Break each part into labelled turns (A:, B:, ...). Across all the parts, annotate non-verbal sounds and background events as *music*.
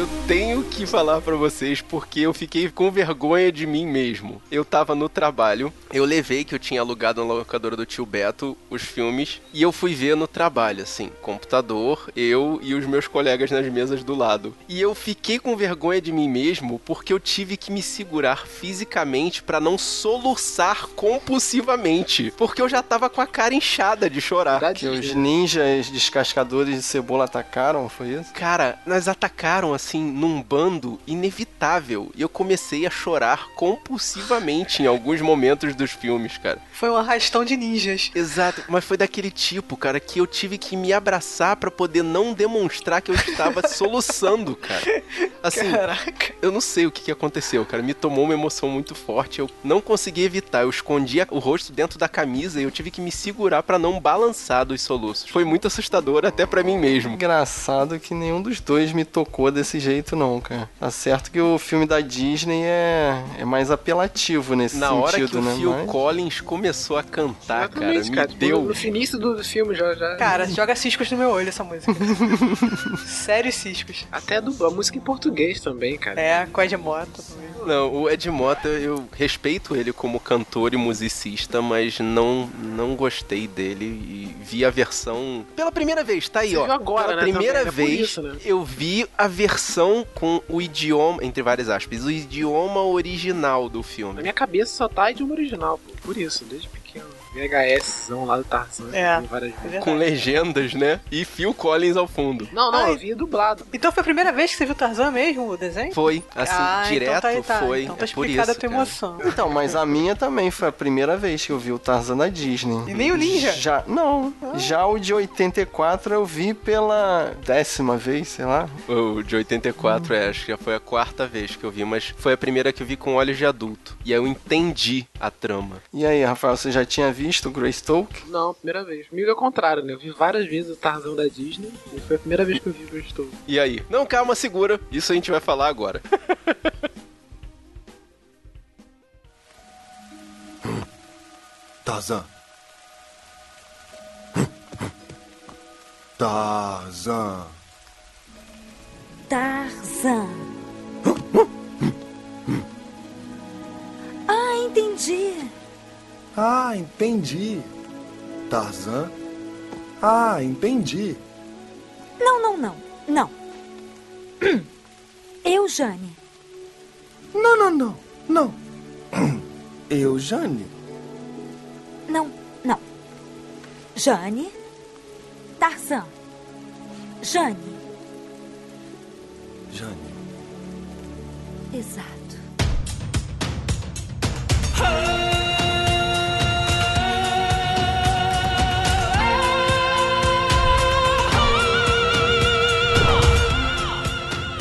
A: Eu tenho que falar para vocês porque eu fiquei com vergonha de mim mesmo. Eu tava no trabalho, eu levei que eu tinha alugado na locadora do tio Beto os filmes e eu fui ver no trabalho, assim, computador, eu e os meus colegas nas mesas do lado. E eu fiquei com vergonha de mim mesmo porque eu tive que me segurar fisicamente para não soluçar compulsivamente, porque eu já tava com a cara inchada de chorar.
B: Que os ninjas descascadores de cebola atacaram, foi isso?
A: Cara, nós atacaram assim num bando inevitável e eu comecei a chorar compulsivamente em alguns momentos dos filmes, cara.
C: Foi um arrastão de ninjas.
A: Exato, mas foi daquele tipo, cara, que eu tive que me abraçar para poder não demonstrar que eu estava *laughs* soluçando, cara. Assim,
C: Caraca.
A: eu não sei o que, que aconteceu, cara. Me tomou uma emoção muito forte. Eu não consegui evitar. Eu escondia o rosto dentro da camisa e eu tive que me segurar para não balançar dos soluços. Foi muito assustador até para mim mesmo.
B: Engraçado que nenhum dos dois me tocou desse jeito, não, cara. Tá certo que o filme da Disney é, é mais apelativo nesse
A: Na
B: sentido,
A: hora que o
B: né?
A: Phil
B: Mas-
A: Collins começou a cantar, cara, me
D: cara. Tipo,
A: deu.
D: No, no início do, do filme já, já.
C: Cara, joga ciscos no meu olho essa música. *laughs* Sérios ciscos.
D: Até do, a música em português também, cara.
C: É, com a de moto também.
A: Não, o Ed Mota, eu respeito ele como cantor e musicista, mas não, não gostei dele e vi a versão pela primeira vez, tá aí,
D: Você
A: ó.
D: viu agora,
A: pela
D: né,
A: primeira
D: também, é
A: vez
D: isso, né?
A: eu vi a versão com o idioma, entre várias aspas, o idioma original do
D: Na
A: filme.
D: minha cabeça só tá idioma original. Por isso, desde. VHSzão lá do Tarzan.
C: É.
D: vi várias vezes.
C: É.
A: Com legendas, né? E Phil Collins ao fundo.
D: Não, não,
C: Ai.
D: eu vi dublado.
C: Então foi a primeira vez que você viu Tarzan mesmo, o desenho?
A: Foi, assim,
C: ah,
A: direto
C: então tá, aí, tá.
A: foi.
C: Então tá
A: é por
C: explicada
A: isso,
C: a tua
A: cara.
C: emoção.
B: Então, mas a minha também foi a primeira vez que eu vi o Tarzan da Disney.
C: E nem o Ninja?
B: Já, não. Já o de 84 eu vi pela décima vez, sei lá.
A: O de 84, é, acho que já foi a quarta vez que eu vi, mas foi a primeira que eu vi com olhos de adulto. E aí eu entendi a trama.
B: E aí, Rafael, você já tinha visto o Greystoke?
D: Não, primeira vez. Comigo é o contrário, né? Eu vi várias vezes o Tarzan da Disney e foi a primeira vez que eu vi o Estou.
A: E aí? Não, calma, segura. Isso a gente vai falar agora. *laughs*
E: Tarzan. Tarzan.
F: Tarzan. Ah, entendi.
E: Ah, entendi. Tarzan. Ah, entendi.
F: Não, não, não. Não. *clears throat* Eu, Jane.
E: Não, não, não, não. *clears throat* Eu, Jane.
F: Não, não. Jane. Tarzan. Jane.
E: Jane.
F: Exato.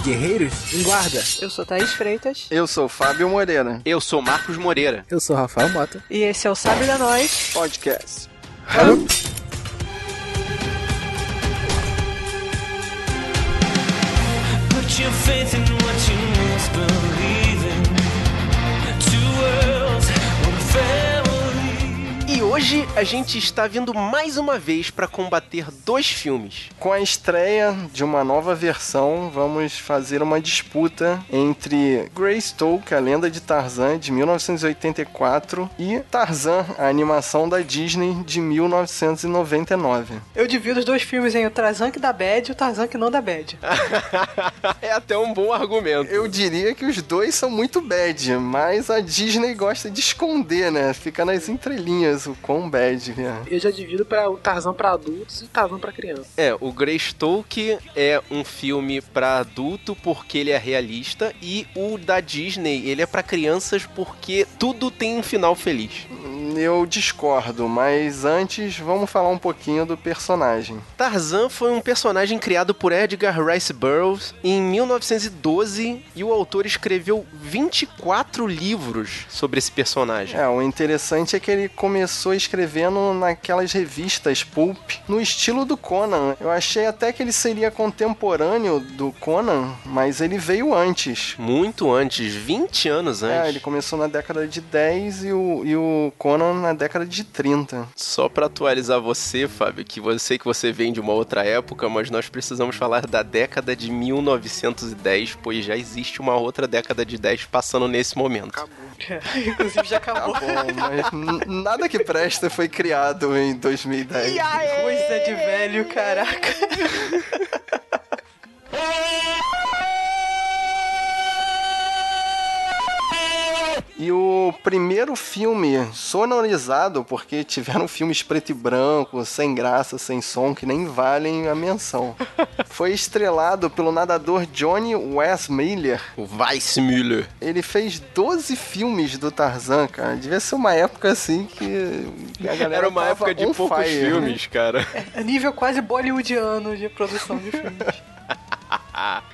G: Guerreiros em guarda.
C: Eu sou Thaís Freitas
B: Eu sou Fábio Moreira.
A: Eu sou Marcos Moreira.
G: Eu sou Rafael Mota.
C: e esse é o Sabe da Nós.
B: Podcast.
H: Put your faith in what you must believe
A: hoje a gente está vindo mais uma vez para combater dois filmes.
B: Com a estreia de uma nova versão, vamos fazer uma disputa entre Greystoke, a lenda de Tarzan, de 1984, e Tarzan, a animação da Disney, de 1999.
C: Eu divido os dois filmes em o Tarzan que dá bad e o Tarzan que não dá bad. *laughs*
A: é até um bom argumento.
B: Eu diria que os dois são muito bad, mas a Disney gosta de esconder, né? Fica nas entrelinhas o quão bad é.
D: Eu já divido para o Tarzan pra adultos e o Tarzan pra criança.
A: É, o Greystoke é um filme para adulto porque ele é realista e o da Disney, ele é para crianças porque tudo tem um final feliz.
B: Eu discordo, mas antes vamos falar um pouquinho do personagem.
A: Tarzan foi um personagem criado por Edgar Rice Burroughs em 1912 e o autor escreveu 24 livros sobre esse personagem.
B: É, o interessante é que ele começou escrevendo naquelas revistas pulp, no estilo do Conan. Eu achei até que ele seria contemporâneo do Conan, mas ele veio antes.
A: Muito antes, 20 anos antes.
B: É, ele começou na década de 10 e o, e o Conan Tarzan na década de 30.
A: Só pra atualizar você, Fábio, que você que você vem de uma outra época, mas nós precisamos falar da década de 1910, pois já existe uma outra década de 10 passando nesse momento. *laughs*
C: Inclusive já acabou.
B: Tá bom, mas nada que presta foi criado em 2010.
C: Coisa de velho, caraca. *laughs*
B: E o primeiro filme sonorizado, porque tiveram *laughs* filmes preto e branco, sem graça, sem som, que nem valem a menção. *laughs* Foi estrelado pelo nadador Johnny Westmiller.
A: O Weissmuller.
B: Ele fez 12 filmes do Tarzan, cara. Devia ser uma época assim que a galera
A: Era uma época de poucos
B: fire. né?
A: filmes, cara.
C: É nível quase bollywoodiano de produção de filmes. *laughs*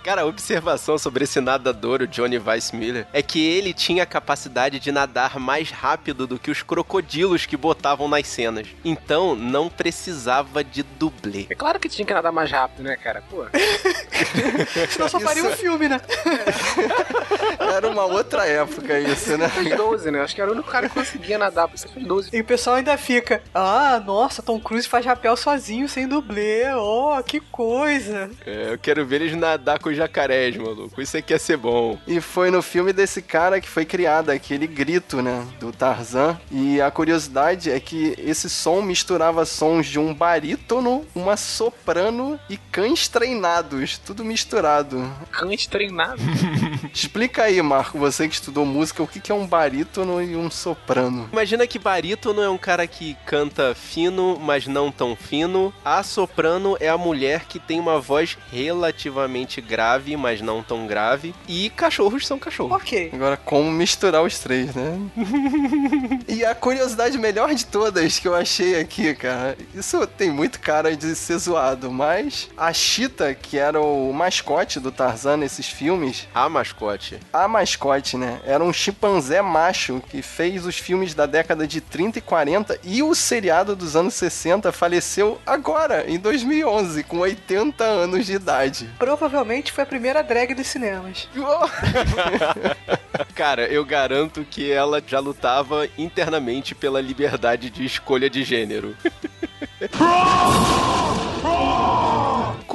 A: Cara, a observação sobre esse nadador, o Johnny Weissmuller, é que ele tinha a capacidade de nadar mais rápido do que os crocodilos que botavam nas cenas. Então, não precisava de dublê.
D: É claro que tinha que nadar mais rápido, né, cara? Pô. *laughs*
C: Senão só faria um
B: Isso-
C: filme, né? *laughs*
B: Era uma outra época isso, né?
D: Fez 12, né? Acho que era o único cara que conseguia nadar. Você fez 12.
C: E o pessoal ainda fica, ah, nossa, Tom Cruise faz rapel sozinho, sem dublê, oh, que coisa.
A: É, eu quero ver eles nadar com jacarés, maluco. Isso aqui ia ser bom.
B: E foi no filme desse cara que foi criado aquele grito, né, do Tarzan. E a curiosidade é que esse som misturava sons de um barítono, uma soprano e cães treinados, tudo misturado.
D: Cães treinados. *laughs*
B: Explica aí, Marco, você que estudou música, o que que é um barítono e um soprano?
A: Imagina que barítono é um cara que canta fino, mas não tão fino. A soprano é a mulher que tem uma voz relativamente grave, mas não tão grave. E cachorros são cachorros.
C: Ok.
B: Agora, como misturar os três, né? *laughs* e a curiosidade melhor de todas que eu achei aqui, cara, isso tem muito cara de ser zoado, mas a Cheetah, que era o mascote do Tarzan nesses filmes,
A: A mascote.
B: a mascote, né, era um chimpanzé macho que fez os filmes da década de 30 e 40 e o seriado dos anos 60 faleceu agora, em 2011, com 80 anos de idade.
C: Provavelmente foi a primeira drag dos cinemas. *laughs*
A: Cara, eu garanto que ela já lutava internamente pela liberdade de escolha de gênero.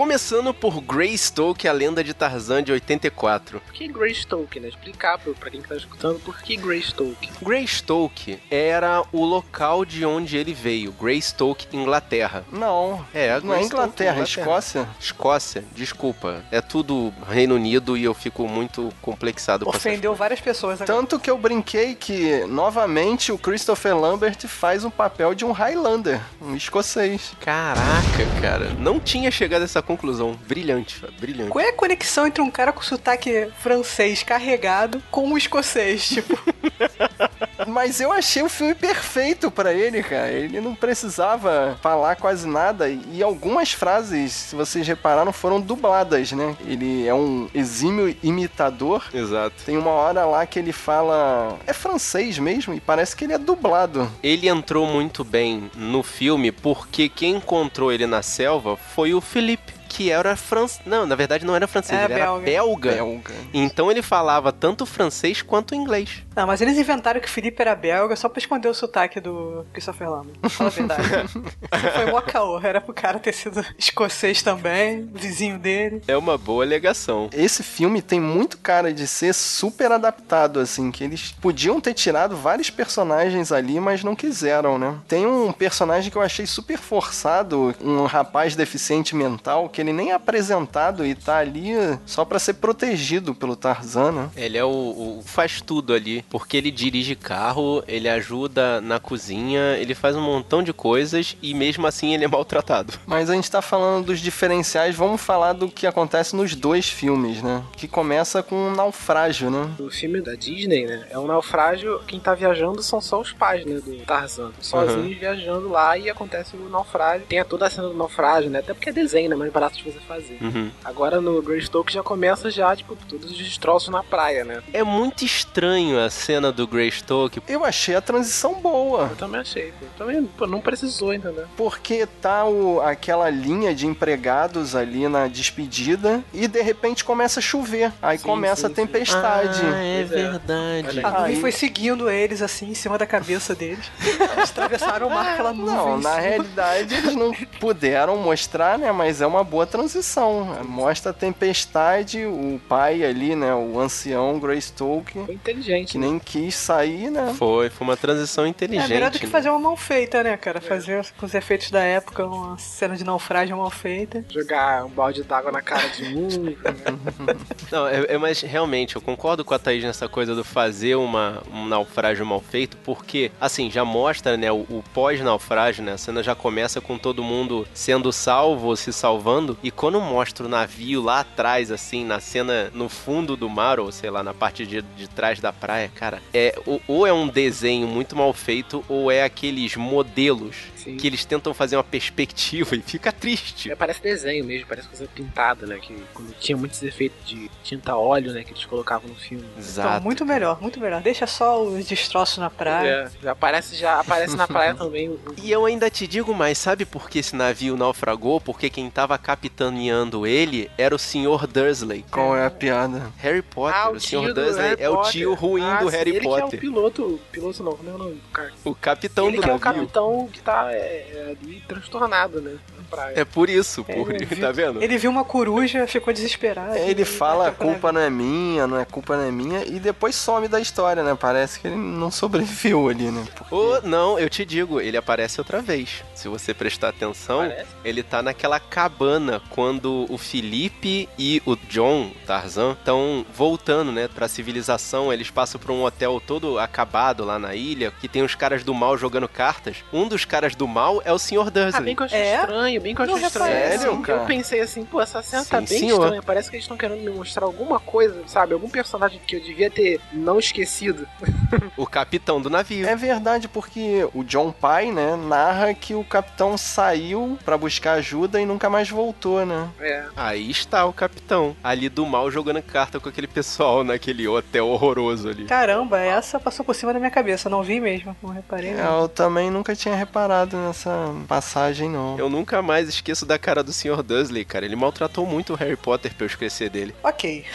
A: Começando por Greystoke, a lenda de Tarzan de 84.
D: Por que Greystoke, né? Explicar pra quem tá escutando por que Greystoke.
A: Greystoke era o local de onde ele veio, Greystoke, Inglaterra.
B: Não,
A: É,
B: não é Inglaterra, é Escócia.
A: Escócia, desculpa. É tudo Reino Unido e eu fico muito complexado com essas
C: Ofendeu várias pessoas agora.
B: Tanto que eu brinquei que, novamente, o Christopher Lambert faz um papel de um Highlander, um escocês.
A: Caraca, cara. Não tinha chegado essa conclusão. Brilhante, Fábio, brilhante.
C: Qual é a conexão entre um cara com sotaque francês carregado com um escocês? Tipo, *laughs*
B: Mas eu achei o filme perfeito pra ele, cara. Ele não precisava falar quase nada e algumas frases, se vocês repararam, foram dubladas, né? Ele é um exímio imitador.
A: Exato.
B: Tem uma hora lá que ele fala. É francês mesmo e parece que ele é dublado.
A: Ele entrou muito bem no filme porque quem encontrou ele na selva foi o Felipe, que era francês. Não, na verdade não era francês,
C: É,
A: ele era
C: belga.
A: belga.
B: Belga.
A: Então ele falava tanto francês quanto inglês.
C: não, mas eles inventaram que o Felipe era belga só pra esconder o sotaque do Christopher Lambert. Fala a verdade. *laughs* Isso foi mó caô. Era pro cara ter sido escocês também, vizinho dele.
A: É uma boa alegação.
B: Esse filme tem muito cara de ser super adaptado, assim, que eles podiam ter tirado vários personagens ali, mas não quiseram, né? Tem um personagem que eu achei super forçado, um rapaz deficiente mental, que ele nem é apresentado e tá ali só pra ser protegido pelo Tarzan, né?
A: Ele é o, o- faz tudo ali, porque ele dirige carro, ele ajuda na cozinha, ele faz um montão de coisas e mesmo assim ele é maltratado. *laughs*
B: Mas a gente tá falando dos diferenciais, vamos falar do que acontece nos dois filmes, né? Que começa com um naufrágio, né?
D: O filme da Disney, né? É um naufrágio. Quem tá viajando são só os pais, né? Do Tarzan. Sozinhos viajando lá e acontece o naufrágio. Tem toda a cena do naufrágio, né? Até porque é desenho, né? Barato fácil de você fazer.
A: Uhum.
D: Agora no Greystoke já começa já, tipo, todos os destroços na praia, né?
A: É muito estranho a cena do Greystoke.
B: Eu achei a transição boa.
D: Eu também achei, pô. Também, pô, não precisou, entendeu?
B: Porque tá o, aquela linha de empregados ali na despedida e de repente começa a chover. Aí
D: Sim,
B: começa
D: sim,
B: a tempestade.
A: Ah, é
D: é.
A: verdade.
C: A nuvem foi seguindo eles assim, em cima da cabeça deles. Eles *laughs* atravessaram o mar pela nuvem.
B: Não, na realidade eles não puderam mostrar, né? Mas é uma boa transição. Mostra a tempestade, o pai ali, né? O ancião Greystoke,
D: Foi inteligente,
B: que
D: né?
B: nem quis sair, né?
A: Foi, foi uma transição
C: É
A: inteligente.
C: melhor do que
A: né?
C: fazer uma mal feita, né, cara? Fazer com os efeitos da época uma cena de naufrágio mal feita.
D: Jogar um balde d'água na cara de um. né? *laughs*
A: Não, é, é- mas realmente, eu concordo com a Thaís nessa coisa do fazer uma, um naufrágio mal feito, porque, assim, já mostra, né, o, o pós-naufrágio, né, a cena já começa com todo mundo sendo salvo ou se salvando, e quando mostra o navio lá atrás, assim, na cena no fundo do mar, ou sei lá, na parte de, de trás da praia, cara, é, ou, ou é um desenho muito mal feito, ou é aqueles modelos
D: Sim.
A: que eles tentam fazer uma perspectiva *laughs* e fica triste.
D: É, parece desenho mesmo, parece coisa pintada, né? Que quando tinha muitos efeitos de tinta óleo, né? Que eles colocavam no filme.
A: Exato.
C: Então, muito melhor, muito melhor. Deixa só os destroços na praia.
D: É, já aparece, já aparece na praia também.
A: E eu ainda te digo mais, sabe por que esse navio naufragou? Porque quem tava capitaneando ele era o Sr. Dursley.
B: Qual é a piada?
A: Harry Potter,
D: Ah,
A: o,
D: o
A: Sr. Dursley é o
D: Potter.
A: tio ruim
D: Ah,
A: do Harry
D: ele que é o
A: Potter.
D: piloto, piloto não, como é o nome do cara?
A: O capitão
D: ele
A: do
D: que é o
A: navio.
D: capitão que tá é, é, ali transtornado, né? Praia.
A: É por isso,
C: É,
A: por...
C: ele viu- *laughs*
A: tá vendo?
C: Ele viu uma coruja, ficou desesperado.
B: Ele
C: e
B: fala, a
C: o
B: culpa não é minha, não é culpa não é minha, e depois some da história, né? Parece que ele não *laughs* sobreviveu ali, né? Porque-
A: Ou, não, eu te digo, ele aparece outra vez. Se você prestar atenção,
D: Parece?
A: ele tá naquela cabana quando o Felipe e o John, Tarzan, estão voltando, né, pra civilização. Eles passam por um hotel todo acabado lá na ilha, que tem os caras do mal jogando cartas. Um dos caras do mal é o Sr.
D: Ah,
A: Dursley.
D: bem que eu achei
C: É?
D: estranho, bem que eu achei estranho.
C: reparei.
B: Sério,
D: Assim,
B: cara?
D: Eu pensei assim, pô, essa cena tá
A: Sim,
D: bem
A: senhor.
D: estranha. Parece que eles estão querendo me mostrar alguma coisa, sabe? Algum personagem que eu devia ter não esquecido. *laughs*
A: O capitão do navio.
B: É verdade, porque o John Pai, né, narra que o capitão saiu pra buscar ajuda e nunca mais voltou, né?
D: É.
A: Aí está o capitão, ali do mal jogando carta com aquele pessoal naquele hotel horroroso ali.
C: Caramba, essa passou por cima da minha cabeça. Não vi mesmo, não reparei.
B: É,
C: não.
B: eu também nunca tinha reparado nessa passagem, não.
A: Eu nunca mais esqueço da cara do Sr. Dursley, cara. Ele maltratou muito o Harry Potter pra eu esquecer dele.
C: Ok. *laughs*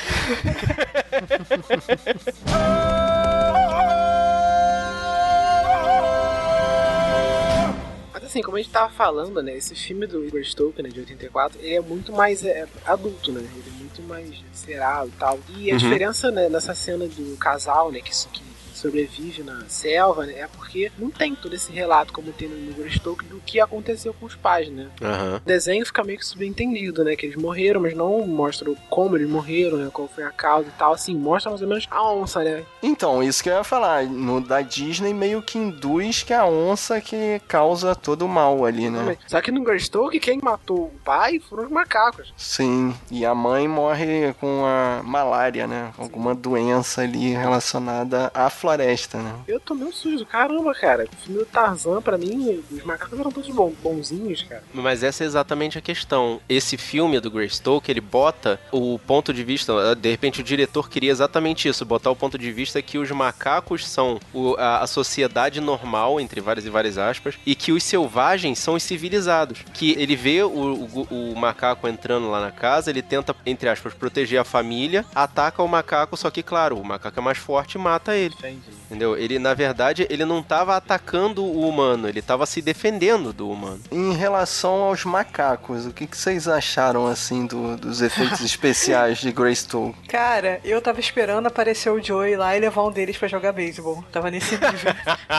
D: Mas assim, como a gente tava falando, né? Esse filme do Igor Stoker, né, de 84, ele é muito mais é, adulto, né? Ele é muito mais visceral e tal. E a
A: Uhum.
D: diferença né, nessa cena do casal, né? Que, que sobrevive na selva, né? É porque não tem todo esse relato como tem no Igor Stoker do que aconteceu com os pais, né?
A: Aham.
D: O desenho fica meio que subentendido, né? Que eles morreram, mas não mostra como eles morreram, né? Qual foi a causa e tal. Assim, mostra mais ou menos a onça, né?
B: Então, isso que eu ia falar. No da Disney meio que induz que é a onça que causa todo o mal ali, né?
D: Só que no Greystoke, quem matou o pai foram os macacos.
B: Sim, e a mãe morre com a malária, né? Alguma doença ali relacionada à floresta, né?
D: Eu tomei um susto, caramba, cara. O filme do Tarzan, pra mim, os macacos eram todos bom, bonzinhos, cara.
A: Mas essa é exatamente a questão. Esse filme do Greystoke, ele bota o ponto de vista. De repente, o diretor queria exatamente isso: botar o ponto de vista que os macacos são o- a, a sociedade normal, entre várias e várias aspas, e que os selvagens são os civilizados. Que ele vê o, o- o macaco entrando lá na casa, ele tenta, entre aspas, proteger a família, ataca o macaco, só que, claro, o macaco é mais forte e mata ele. Entendeu? Ele, na verdade, ele não tava atacando o humano, ele tava se defendendo do humano.
B: Em relação aos macacos, o que, que vocês acharam, assim, do- dos efeitos *laughs* especiais de Greystoke?
C: Cara, eu tava esperando aparecer o Joey lá e levar um deles pra jogar beisebol. Tava nesse nível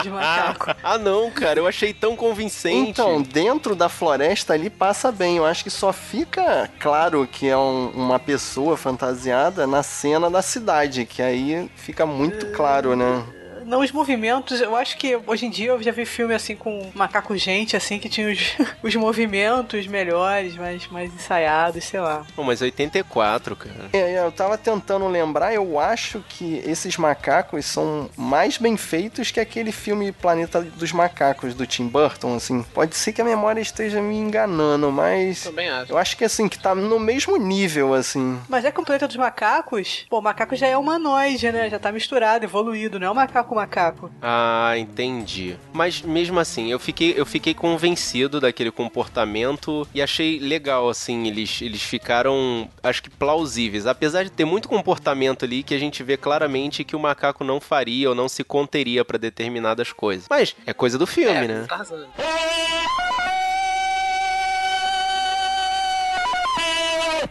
C: de macaco. *laughs*
A: Ah, não, cara, eu achei tão convincente.
B: Então, dentro da floresta ali passa bem. Eu acho que só fica claro que é um- uma pessoa fantasiada na cena da cidade, que aí fica muito claro, né?
C: Uh, Não, os movimentos, eu acho que hoje em dia eu já vi filme assim com macaco gente, assim, que tinha os, *laughs* os movimentos melhores, mais, mais ensaiados, sei lá.
A: Pô, mas 84, cara.
B: É, é, eu tava tentando lembrar, eu acho que esses macacos são mais bem feitos que aquele filme Planeta dos Macacos do Tim Burton, assim. Pode ser que a memória esteja me enganando, mas
D: Também acho.
B: eu acho que assim, que tá no mesmo nível, assim.
C: Mas é que o planeta dos macacos, pô, o macaco já é humanoide, né? Já tá misturado, evoluído, não é um macaco-macaco.
A: Ah, entendi. Mas mesmo assim, eu fiquei, eu fiquei convencido daquele comportamento e achei legal, assim, eles, eles ficaram, acho que plausíveis. Apesar de ter muito comportamento ali que a gente vê claramente que o macaco não faria ou não se conteria pra determinadas coisas. Mas é coisa do filme,
D: é,
A: né?
D: Tarzan.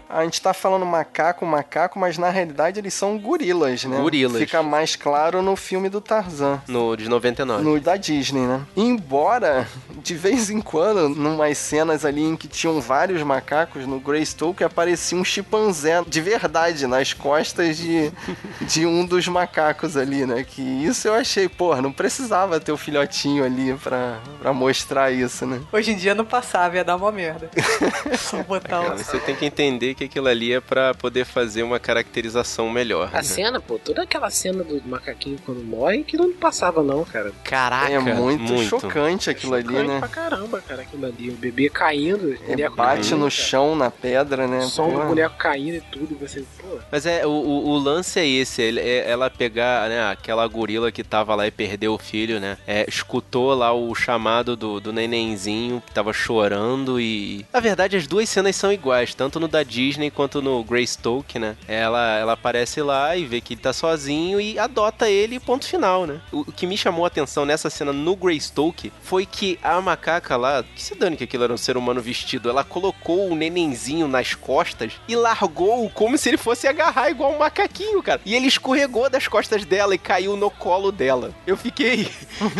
B: A gente tá falando macaco, macaco, mas na realidade eles são gorilas, né?
A: Gorilas.
B: Fica mais claro no filme do Tarzan.
A: No de 99.
B: No da Disney, né? Embora, de vez em quando, numas cenas ali em que tinham vários macacos, no Greystoke aparecia um chimpanzé de verdade nas costas de, de um dos macacos ali, né? Que isso eu achei, porra, não precisava ter o filhotinho ali pra, pra mostrar isso, né?
C: Hoje em dia não passava, ia dar uma merda. *laughs* Só botar
A: Cara,
C: o...
A: você tem que entender que aquilo ali é pra poder fazer uma caracterização melhor.
D: A
A: né?
D: cena, pô, toda aquela cena do macaquinho quando morre, que não passava não, cara.
A: Caraca,
B: é muito, chocante aquilo ali,
D: Chocante
B: né?
D: pra caramba, cara, aquilo ali. O bebê caindo,
B: É, bate
D: caindo,
B: no
D: cara.
B: chão, na pedra, né?
D: Som do
B: Porra.
D: boneco caindo e tudo, você, pô.
A: Mas é, o, o, o lance é esse, ele- é ela pegar, né, aquela gorila que tava lá e perdeu o filho, né, é, escutou lá o chamado do, do nenenzinho que tava chorando e... Na verdade, as duas cenas são iguais, tanto no da Disney quanto no Greystoke, né, ela, ela aparece lá e vê que ele tá sozinho e adota ele ponto final, né. O, o que me chamou a atenção nessa cena no Greystoke foi que a macaca lá, que se dane que aquilo era um ser humano vestido, ela colocou o nenenzinho nas costas e largou como se ele fosse agarrar igual um macaquinho, cara. E ele escorregou das costas dela e caiu no colo dela. Eu fiquei.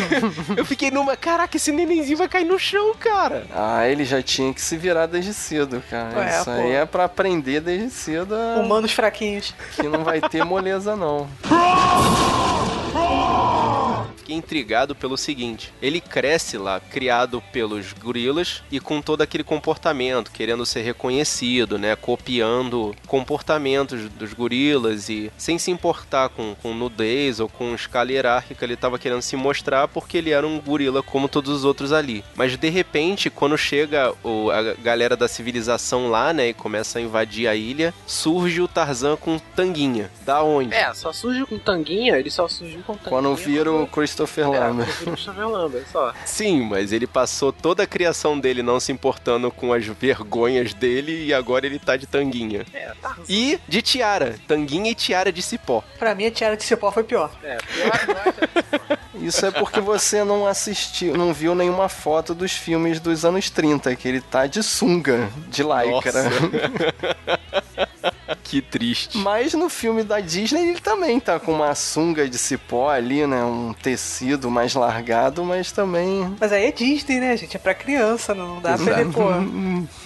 A: *laughs* eu fiquei numa. Caraca, esse nenenzinho vai cair no chão, cara.
B: Ah, ele já tinha que se virar desde cedo, cara.
C: É,
B: Isso
C: pô.
B: aí é pra aprender desde cedo a-
C: Humanos fraquinhos.
B: que não vai ter moleza, não.
A: Fiquei intrigado pelo seguinte: ele cresce lá, criado pelos gorilas e com todo aquele comportamento, querendo ser reconhecido, né? Copiando comportamentos dos gorilas e sem se importar com, com nudez ou com escala hierárquica, ele estava querendo se mostrar porque ele era um gorila como todos os outros ali. Mas de repente, quando chega o- a galera da civilização lá, né, e começa a invadir a ilha, surge o Tarzan com tanguinha. Da onde?
D: É, só surge com tanguinha, ele só surgiu com tanguinha.
B: Quando vira o Christopher
D: É,
B: Lambert.
D: Christopher Lambert, só.
A: Sim, mas ele passou toda a criação dele não se importando com as vergonhas dele e agora ele tá de tanguinha.
D: É, Tarzan.
A: E de tiara, tanguinha e tiara de cipó.
C: Pra mim, a tiara de cipó foi pior.
D: É, pior
B: Isso é porque você não assistiu, não viu nenhuma foto dos filmes dos anos 30, que ele tá de sunga, de lycra. *laughs*
A: que triste.
B: Mas no filme da Disney ele também tá com uma sunga de cipó ali, né? Um tecido mais largado, mas também.
C: Mas aí é Disney, né, gente? É pra criança, não dá pra ele, pô,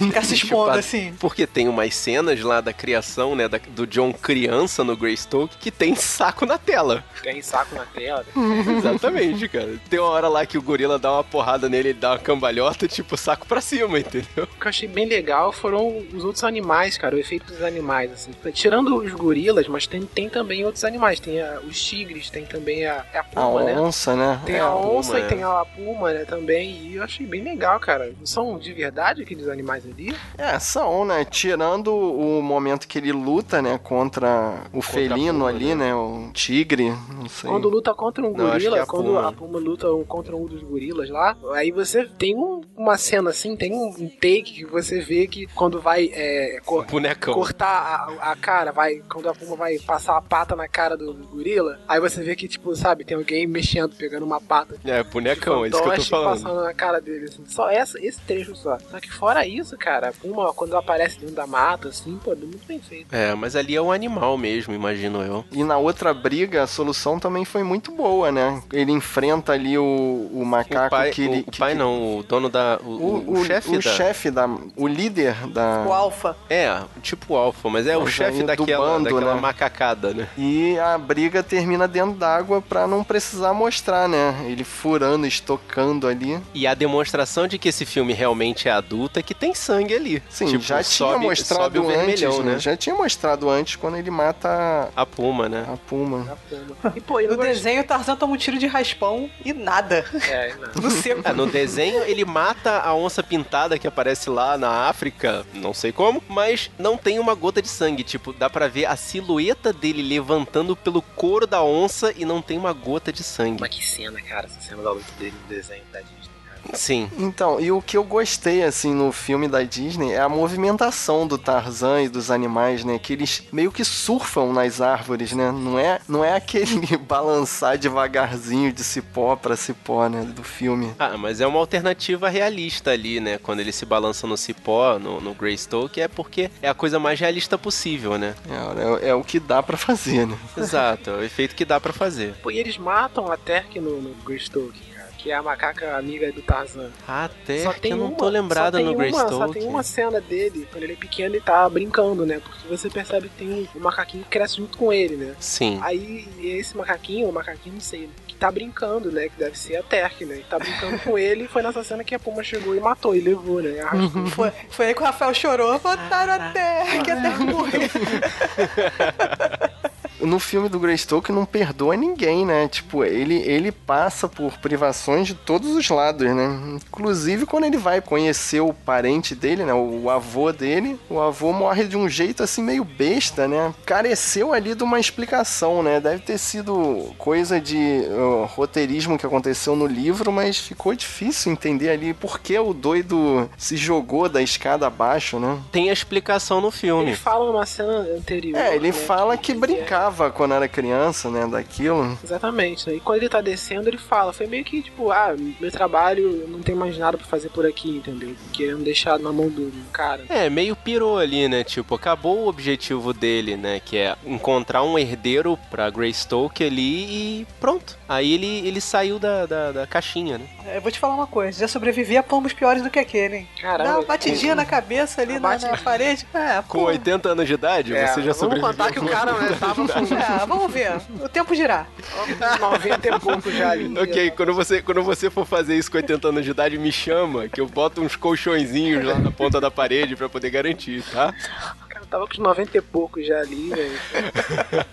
C: ficar se expondo assim.
A: Porque tem umas cenas lá da criação, né, da- do John criança no Greystoke que tem saco na tela.
D: tem saco na tela. *laughs*
A: Exatamente, cara. Tem uma hora lá que o gorila dá uma porrada nele, ele dá uma cambalhota, tipo, saco pra cima, entendeu?
D: O que eu achei bem legal foram os outros animais, cara, o efeito dos animais, assim. Tirando os gorilas, mas tem, tem também outros animais. Tem a- os tigres, tem também a, é a
B: A
D: puma, né?
B: onça, né?
D: Tem
B: É,
D: a onça
A: puma,
D: e tem a puma, né, também. E eu achei bem legal, cara. São de verdade aqueles animais ali?
B: É, são, né? Tirando o momento que ele luta, né, contra o
A: a
B: felino
A: puma,
B: ali, né? O tigre, não sei.
D: Quando luta contra um
A: Não,
D: gorila,
A: é a
D: quando
A: puma.
D: a puma luta contra um dos gorilas lá, aí você tem um- uma cena assim, tem um, take que você vê que quando vai é, cor-
A: Bonecão.
D: cortar a, cara, vai quando a puma vai passar a pata na cara do, do gorila, aí você vê que, tipo, sabe, tem alguém mexendo, pegando uma pata
A: É, bonecão, é isso que eu tô falando.
D: passando na cara dele. assim. Só essa, esse trecho só. Só que fora isso, cara. A Puma, quando ela aparece dentro da mata, assim, pô, muito bem feito.
A: É, mas ali é um animal mesmo, imagino eu.
B: E na outra briga, a solução também foi muito boa, né? Ele enfrenta ali o, o macaco
A: o pai,
B: que ele.
A: o,
B: que-
A: pai não, o dono da. O,
B: O,
A: o, chefe
B: o
A: da.
B: chefe da. O líder da.
C: O Alpha.
A: É, tipo o alfa, mas é o chefe daquela,
B: bando,
A: daquela
B: né?
A: macacada, né?
B: E a briga termina dentro d'água pra não precisar mostrar, né? Ele furando, estocando ali.
A: E a demonstração de que esse filme realmente é adulto é que tem sangue ali.
B: Sim,
A: Tipo,
B: já tinha
A: sobe-
B: mostrado
A: sobe o
B: antes,
A: vermelhão,
B: né?
A: né?
B: Já tinha mostrado antes quando ele mata
A: A puma, né?
B: a Puma.
D: A Puma. *laughs* E, pô, e
C: No
D: desenho...
C: desenho, o Tarzan toma um tiro de raspão e nada.
D: É, não. *laughs*
C: No seco.
A: É, no desenho ele mata a onça pintada que aparece lá na África, não sei como, mas não tem uma gota de sangue. Tipo, dá pra ver a silhueta dele levantando pelo couro da onça e não tem uma gota de sangue.
D: Mas que cena, cara, essa cena da luta dele no desenho da Disney, cara.
A: Sim.
B: Então, e o que eu gostei, assim, no filme da Disney é a movimentação do Tarzan e dos animais, né? Que eles meio que surfam nas árvores, né? Não é, não é aquele *laughs* balançar devagarzinho de cipó pra cipó, né? Do filme.
A: Ah, mas é uma alternativa realista ali, né? Quando ele se balança no cipó, no, no Greystoke, é porque é a coisa mais realista possível, né?
B: É, é- é o que dá pra fazer, né?
A: Exato, é o efeito que dá pra fazer.
D: Pô, e eles matam a Terk no, no Greystoke. Que é a macaca amiga do Tarzan.
A: Até
D: Só tem
A: eu não
D: uma,
A: tô lembrado no Greystoke.
D: Só tem uma cena dele, quando ele é pequeno, ele tá brincando, né? Porque você percebe que tem um, macaquinho que cresce junto com ele, né?
A: Sim.
D: Aí esse macaquinho, o macaquinho, não sei, que tá brincando, né? Que deve ser a Terk, né? Que tá brincando com *laughs* ele e foi nessa cena que a Puma chegou e matou e levou, né? Arrastou.
C: Foi, foi aí que o Rafael chorou. Botaram a que a terra morreu. *laughs* *laughs*
B: No filme do Greystoke não perdoa ninguém, né? Tipo, ele, ele passa por privações de todos os lados, né? Inclusive quando ele vai conhecer o parente dele, né? O avô dele, o avô morre de um jeito assim meio besta, né? Careceu ali de uma explicação, né? Deve ter sido coisa de uh, roteirismo que aconteceu no livro, mas ficou difícil entender ali por que o doido se jogou da escada abaixo, né?
A: Tem a explicação no filme.
D: Ele fala numa cena anterior.
B: É, ele
D: né,
B: fala que
D: ele
B: brincava quando era criança, né? Daquilo.
D: Exatamente, né? E quando ele tá descendo, ele fala. Foi meio que tipo, ah, meu trabalho, eu não tenho mais nada pra fazer por aqui, entendeu? Querendo deixar na mão do cara.
A: É, meio pirou ali, né? Tipo, acabou o objetivo dele, né? Que é encontrar um herdeiro pra Greystoke ali e pronto. Aí ele, ele saiu da, da, da caixinha, né?
C: É, Eu vou te falar uma coisa, já sobrevivi a pombos piores do que aquele, hein? Dá
D: Caramba.
C: uma batidinha na cabeça ali na,
D: Bate-
C: na parede. É,
A: Com
C: pô.
A: 80 anos de idade,
D: É,
A: você já
D: vamos
A: sobreviveu.
D: contar que o cara né, tava *laughs*
C: É, vamos ver. O tempo girar.
D: 90 e pouco já ali.
A: Ok, quando você, quando você for fazer isso com 80 anos de idade, me chama, que eu boto uns colchõezinhos lá na ponta da parede pra poder garantir, tá?
D: O tava com os 90 e pouco já ali, velho.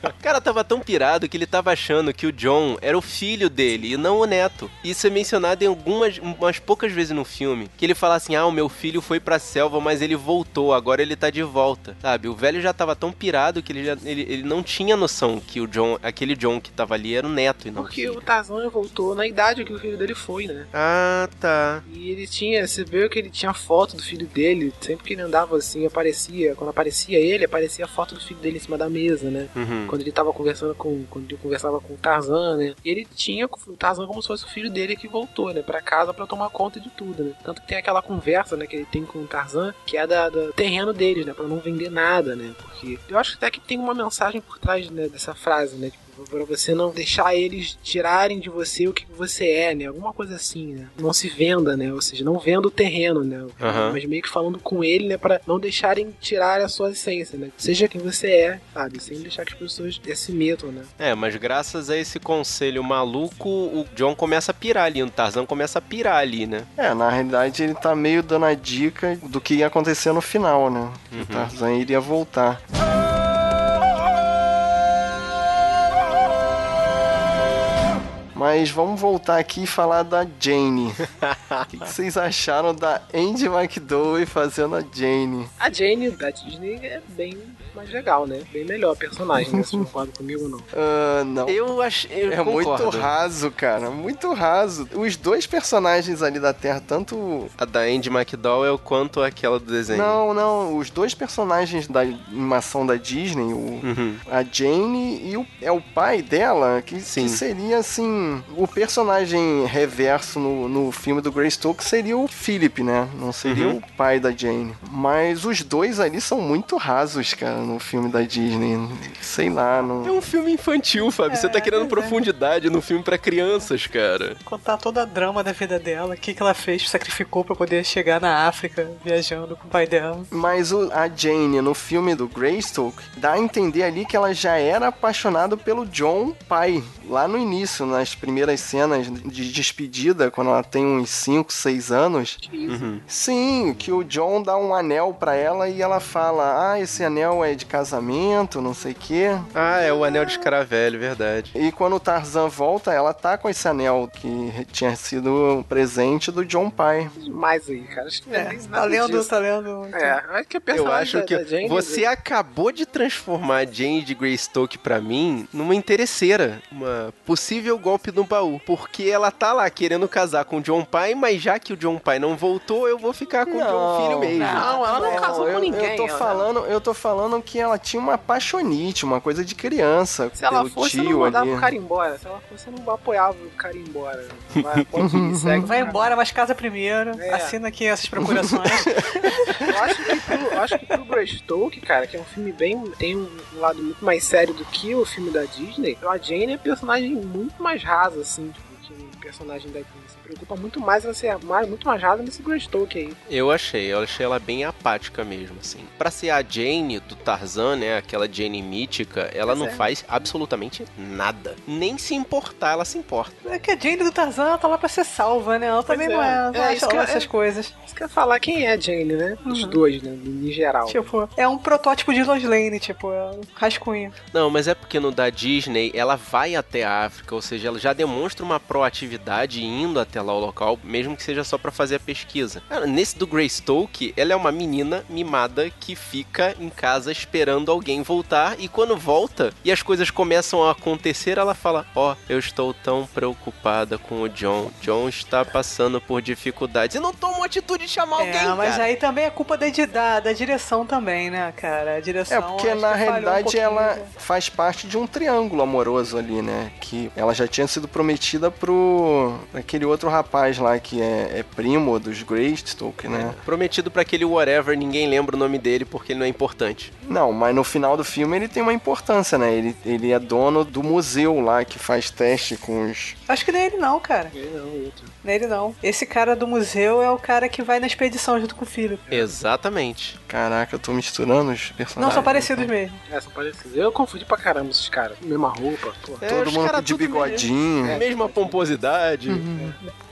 A: O *laughs* cara tava tão pirado que ele tava achando que o John era o filho dele e não o neto. Isso é mencionado em algumas umas poucas vezes no filme. Que ele fala assim: ah, o meu filho foi pra selva, mas ele voltou, agora ele tá de volta. Sabe? O velho já tava tão pirado que ele, já, ele, ele não tinha noção que o John, aquele John que tava ali era o neto e não o
D: Porque
A: filho.
D: o Tarzan voltou na idade que o filho dele foi, né?
A: Ah, tá.
D: E ele tinha, você viu que ele tinha foto do filho dele, sempre que ele andava assim, aparecia, quando aparecia ele, aparecia a foto do filho dele em cima da mesa, né?
A: Uhum.
D: Quando ele tava conversando com, quando ele conversava com o Tarzan, né? E ele tinha o Tarzan como se fosse o filho dele que voltou, né? Pra casa pra tomar conta de tudo, né? Tanto que tem aquela conversa, né, que ele tem com o Tarzan, que é da, do terreno deles, né? Pra não vender nada, né? Porque eu acho até que tem uma mensagem por trás né, dessa frase, né? Tipo, pra você não deixar eles tirarem de você o que você é, né? Alguma coisa assim, né? Não se venda, né? Ou seja, não venda o terreno, né?
A: Aham.
D: Mas meio que falando com ele, né? Pra não deixarem tirar a sua essência, né? Seja quem você é, sabe? Sem deixar que as pessoas se metam, né?
A: É, mas graças a esse conselho maluco, o John começa a pirar ali, o Tarzan começa a pirar ali, né?
B: É, na realidade ele tá meio dando a dica do que ia acontecer no final, né? Que o Tarzan iria voltar. Mas vamos voltar aqui e falar da Jane. *laughs* O que, que vocês acharam da Andy McDowell fazendo a Jane?
D: A Jane da Disney é bem mais legal, né? Bem melhor personagem, né? Vocês não *laughs* concordam comigo ou não?
B: Ah, não.
A: Eu achei. Eu
B: É muito
A: concordo.
B: raso, cara. Muito raso. Os dois personagens ali da Terra, tanto
A: A da Andy McDowell quanto aquela do desenho.
B: Não, não, os dois personagens da animação da Disney, o,
A: Uhum.
B: a Jane e o, é o pai dela, que,
A: Sim.
B: que seria assim, o personagem reverso no, no filme do Greystoke seria o Philip, né? Não seria
A: Uhum.
B: o pai da Jane. Mas os dois ali são muito rasos, cara, no filme da Disney. Sei lá, não...
A: É um filme infantil, Fábio. Você tá querendo
C: pois é.
A: profundidade no filme pra crianças, cara.
C: Contar toda a drama da vida dela, o que, que ela fez, sacrificou pra poder chegar na África, viajando com o pai dela.
B: Mas o- a Jane, no filme do Greystoke, dá a entender ali que ela já era apaixonada pelo John pai. Lá no início, nas primeiras cenas de despedida, quando ela tem uns 5, 6 anos.
D: Isso?
B: Sim, que o John dá um anel pra ela e ela fala: Ah, esse anel é de casamento, não sei o quê.
A: Ah, é o Anel de Escaravelho, verdade.
B: E quando o Tarzan volta, ela tá com esse anel que tinha sido um presente do John pai.
D: Demais aí, cara. Acho que
C: É,
D: é,
C: tá lendo,
D: disso.
C: tá lendo.
D: É, acho que a
A: Eu acho
D: da-
A: que
D: da Jane,
A: você acabou de transformar a Jane de Greystoke pra mim numa interesseira, uma possível golpe no baú, porque ela tá lá querendo casar com o John Pai, mas já que o John Pai não voltou, eu vou ficar com o John Filho mesmo.
D: Não, ela não casou com
B: eu,
D: ninguém,
B: Eu tô,
D: ela-
B: falando, eu tô falando que ela tinha uma paixonite, uma coisa de criança.
D: Se ela fosse,
B: tio
D: não mandava
B: ali.
D: o cara embora. Se ela fosse, não apoiava o cara ir embora. Vai, pode *laughs* ir, segue.
C: Vai embora, mas casa primeiro.
D: É.
C: Assina aqui essas procurações. *laughs* *laughs*
D: Eu acho que pro, acho que pro Greystoke, cara, que é um filme bem. tem um lado muito mais sério do que o filme da Disney, a Jane é um personagem muito mais rasa, assim, que o personagem da Disney. Se preocupa muito mais ela ser mais, muito mais rasa nesse Greystoke aí.
A: Eu achei, eu achei ela bem apática mesmo, assim. Pra ser a Jane do Tarzan, né, aquela Jane mítica, ela
D: Pois
A: não
D: é.
A: faz absolutamente nada. Nem se importar, ela se importa.
C: é que a Jane do Tarzan ela tá lá pra ser salva, né? Ela também
D: é.
C: não é, não
D: É,
C: acha
D: isso que
C: essas coisas.
D: Você quer falar quem é a Jane, né? Os dois, né? Em geral.
C: Tipo, é um protótipo de Lois Lane, tipo, é um rascunho.
A: Não, mas é porque no da Disney ela vai até a África, ou seja, ela já demonstra uma proatividade indo até lá o local, mesmo que seja só pra fazer a pesquisa. Cara, nesse do Greystoke, ela é uma menina mimada que fica em casa esperando alguém voltar e quando volta e as coisas começam a acontecer, ela fala: "Ó, eu estou tão preocupada com o John. John está passando por dificuldades." E não toma uma atitude de chamar alguém,
C: é, mas
A: cara.
C: aí também é culpa da, da, da direção também, né, cara? A direção.
B: É, porque na
C: um
B: realidade
C: pouquinho,
B: ela faz parte de um triângulo amoroso ali, né? Que ela já tinha sido prometida pro aquele outro rapaz lá que é, é primo dos Greystoke, né?
A: Prometido pra aquele whatever, ninguém lembra o nome dele porque ele não é importante.
B: Não, mas no final do filme ele tem uma importância, né? Ele, ele é dono do museu lá que faz teste com os.
C: Acho que não é ele não, cara.
D: Ele não, o outro.
C: Não é ele não. Esse cara do museu é o cara que vai na expedição junto com o filho.
A: Exatamente.
B: Caraca, eu tô misturando os personagens.
C: Não, são parecidos mesmo.
D: É, são parecidos. Eu confundi pra caramba esses caras. Mesma roupa, pô.
A: É,
B: Todo mundo
A: cara
B: de bigodinho.
A: mesmo- Mesma pomposidade.